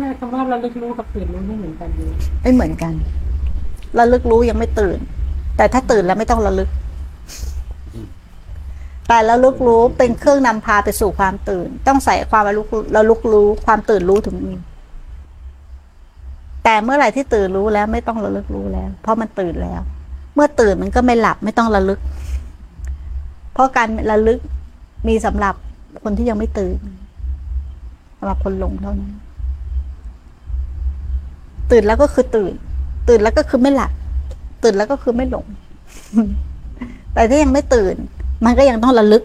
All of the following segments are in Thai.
แม่คำว่าระลึกรู้กับตื่นรู้ไม่เหมือนกันเลยไม่เหมือนกันระลึกรู้ยังไม่ตื่น แต่ถ้าตื่นแล้วไม่ต้องระลึก แต่ระลึกรู้เป็นเครื่องนำพาไปสู่ความตื่น ต้องใส่ความระลึกระลึกรู้ความตื่นรู้ถึงมีแต่เมื่อไหร่ที่ตื่นรู้แล้วไม่ต้องระลึกรู้แล้ว เพราะมันตื่นแล้ว เมื่อตื่นมันก็ไม่หลับไม่ต้องระลึก เพราะการระลึกมีสำหรับคนที่ยังไม่ตื่นสำหรับคนหลงเท่านั้น ตื่นแล้วก็คือตื่น ตื่นแล้วก็คือไม่หลับ ตื่นแล้วก็คือไม่หลง แต่ถ้ายังไม่ตื่น มันก็ยังต้องระลึก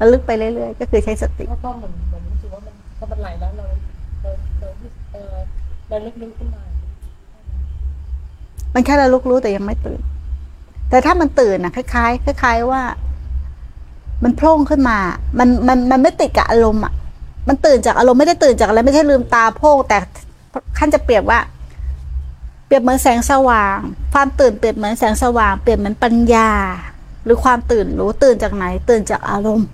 ระลึกไปเรื่อยๆ ก็คือใช้สติแล้วก็เหมือนเหมือนรู้สึกว่ามันพอมันไหลแล้วเราเราเราเออเราลึกรู้ขึ้นมา มันแค่ระลึกรู้แต่ยังไม่ตื่น แต่ถ้ามันตื่นนะคล้ายๆคล้าย ๆว่า มันโพล่งขึ้นมา มันมันมันไม่ติดกับอารมณ์อะ มันตื่นจากอารมณ์ไม่ได้ตื่นจากอะไรไม่ใช่ลืมตาโพล่งแต่ ขั้นจะเปรียบว่า เปรียบเหมือนแสงสว่าง ความตื่นเปรียบเหมือนแสงสว่าง เปรียบเหมือนปัญญา หรือความตื่นรู้ตื่นจากไหน ตื่นจากอารมณ์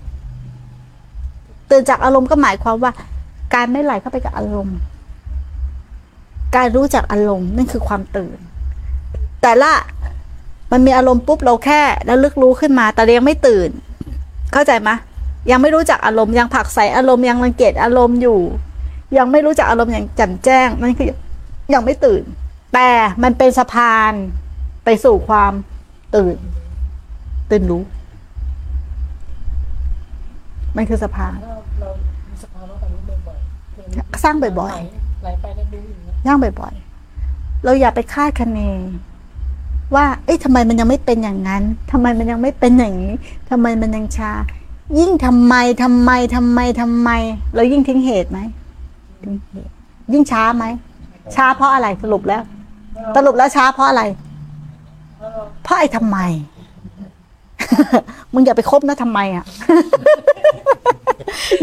ตื่นจากอารมณ์ก็หมายความว่า การไม่ไหลเข้าไปกับอารมณ์ การรู้จักอารมณ์นั่นคือความตื่น แต่ละมันมีอารมณ์ปุ๊บเราแค่แล้วลึกรู้ขึ้นมา แต่ยังไม่ตื่น เข้าใจไหมยังไม่รู้จักอารมณ์ยังผักใส่อารมณ์ยังรังเกียจอารมณ์อยู่ ยังไม่รู้จักอารมณ์อย่างแจ่มแจ้งนั่นคือยังไม่ตื่น แต่มันเป็นสะพานไปสู่ความตื่น ตื่นรู้ มันคือสะพานถ้าเรามีสภาวะแบบนี้บ่อยๆเห็นสร้างบ่อยไหลไหลไปแล้วดูอย่างเงี้ยๆย่างบ่อยๆ เราอย่าไปคาดคะเน ว่า เอ้ยทำไมมันยังไม่เป็นอย่างนั้นทำไมมันยังไม่เป็นอย่างนี้ทำไมมันยังช้ายิ่งทำไมทำไมทำไมทำไม เรายิ่งทิ้งเหตุไหมทิ้งเหตุ ยิ่งช้าไหม ช้าเพราะอะไรสรุปแล้ว สรุปแล้วช้าเพราะอะไรเออเพราะไอ้ทำไม มึงอย่าไปคบนะทำไมอะ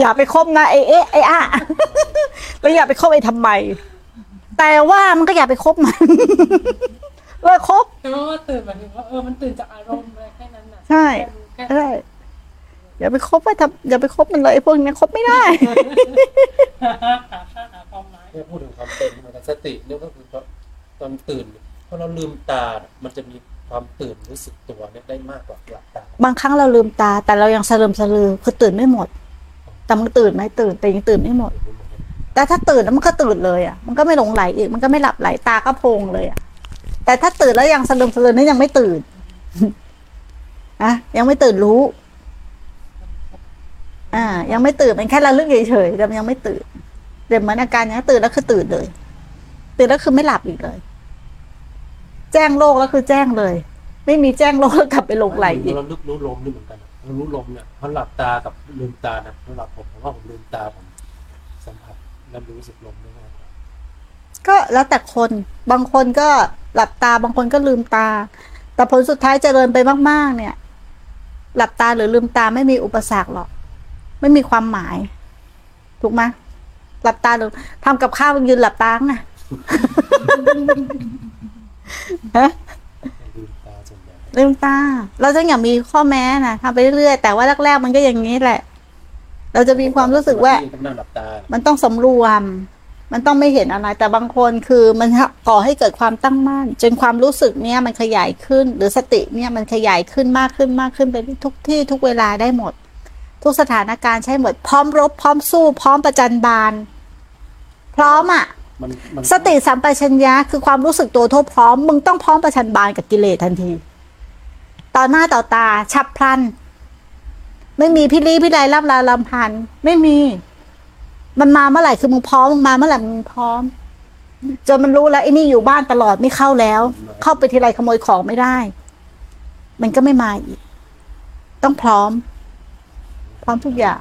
อย่าไปคบนะไอ้เอ๊ะไอ้อะแล้วอย่าไปคบไอ้ทำไม แต่ว่ามันก็อย่าไปคบมันเลิกคบแต่ว่าตื่นหมายถึงว่าเออมันตื่นจากอารมณ์อะไรแค่นั้นน่ะใช่แค่ใช่ อย่าไปคบว่าทำอย่าไปคบมันเลยไอ้พวกนี้คบไม่ได้ หาหาค่าหาความหมายเนี่ยพูดถึงความตื่นเหมือนกันสติเนี่ยก็คือตอนตื่นพอเราลืมตา มันจะมีความตื่นรู้สึกตัวเนี่ยได้มากกว่าหลับตาบางครั้งเราลืมตา แต่เรายังสลืมสลือคือตื่นไม่หมด แต่มันตื่นไหมตื่นแต่ยังตื่นไม่หมด แต่ถ้าตื่นแล้วมันก็ตื่นเลยอะ มันก็ไม่หลงไหลอีก มันก็ไม่หลับไหลตาก็โพงเลยอะ แต่ถ้าตื่นแล้วยังสลืมสลือนี่ยังไม่ตื่น อะยังไม่ตื่นรู้ อ่า ยังไม่ตื่นมันแค่ระลึกเฉยๆแต่มันยังไม่ตื่นเดี๋ยวเหมือนอาการอย่างนี้นตื่นแล้วคือตื่นเลย ตื่นแล้วคือไม่หลับอีกเลย แจ้งโลกแล้วคือแจ้งเลย ไม่มีแจ้งโลกแล้วกลับไปหลงไหลอีกเราลึกรู้ลมนี่เหมือนกันนะเรารู้ลมเนี่ยพอหลับตากับลืมตานะสำหรับผมผมว่าผมลืมตาผมสัมผัสและรู้สึกลมได้มากกว่าก็แล้วแต่คนบางคนก็หลับตาบางคนก็ลืมตา แต่ผลสุดท้ายเจริญไปมาก ๆ เนี่ย หลับตาหรือลืมตาไม่มีอุปสรรคหรอก ไม่มีความหมาย ถูกไหมหลับตาหรือทำกับข้าวยืนหลับตาไงฮะลืมตาส่วนใหญ่ลืมตาเราต้องอย่ามีข้อแม้นะทำไปเรื่อยๆแต่ว่าแรกๆมันก็อย่างนี้แหละ เราจะมีความรู้สึกว่าต้องนั่งหลับตามันต้องสำรวม มันต้องไม่เห็นอะไร แต่บางคนคือมันก่อให้เกิดความตั้งมั่น จนความรู้สึกเนี่ยมันขยายขึ้น หรือสติเนี่ยมันขยายขึ้นมากขึ้นมากขึ้นไปทุกที่ทุกเวลาได้หมด ทุกสถานการณ์ใช้หมด พร้อมรบ พร้อมสู้ พร้อมประจันบาน พร้อมอะมันมันสติสัมปชัญญะคือความรู้สึกตัวทั่วพร้อม มึงต้องพร้อมประชันบานกับกิเลสทันที ต่อหน้าต่อตา ฉับพลัน ไม่มีพี่ลี้พี่ไรรับลาลำพันธ์ไม่มี มันมาเมื่อไหร่คือมึงพร้อมมึงมาเมื่อไหร่มึงพร้อมจนมันรู้แล้วไอ้นี่อยู่บ้านตลอดไม่เข้าแล้ว เข้าไปทีไรขโมยของไม่ได้ มันก็ไม่มาอีก ต้องพร้อม พร้อมทุกอย่าง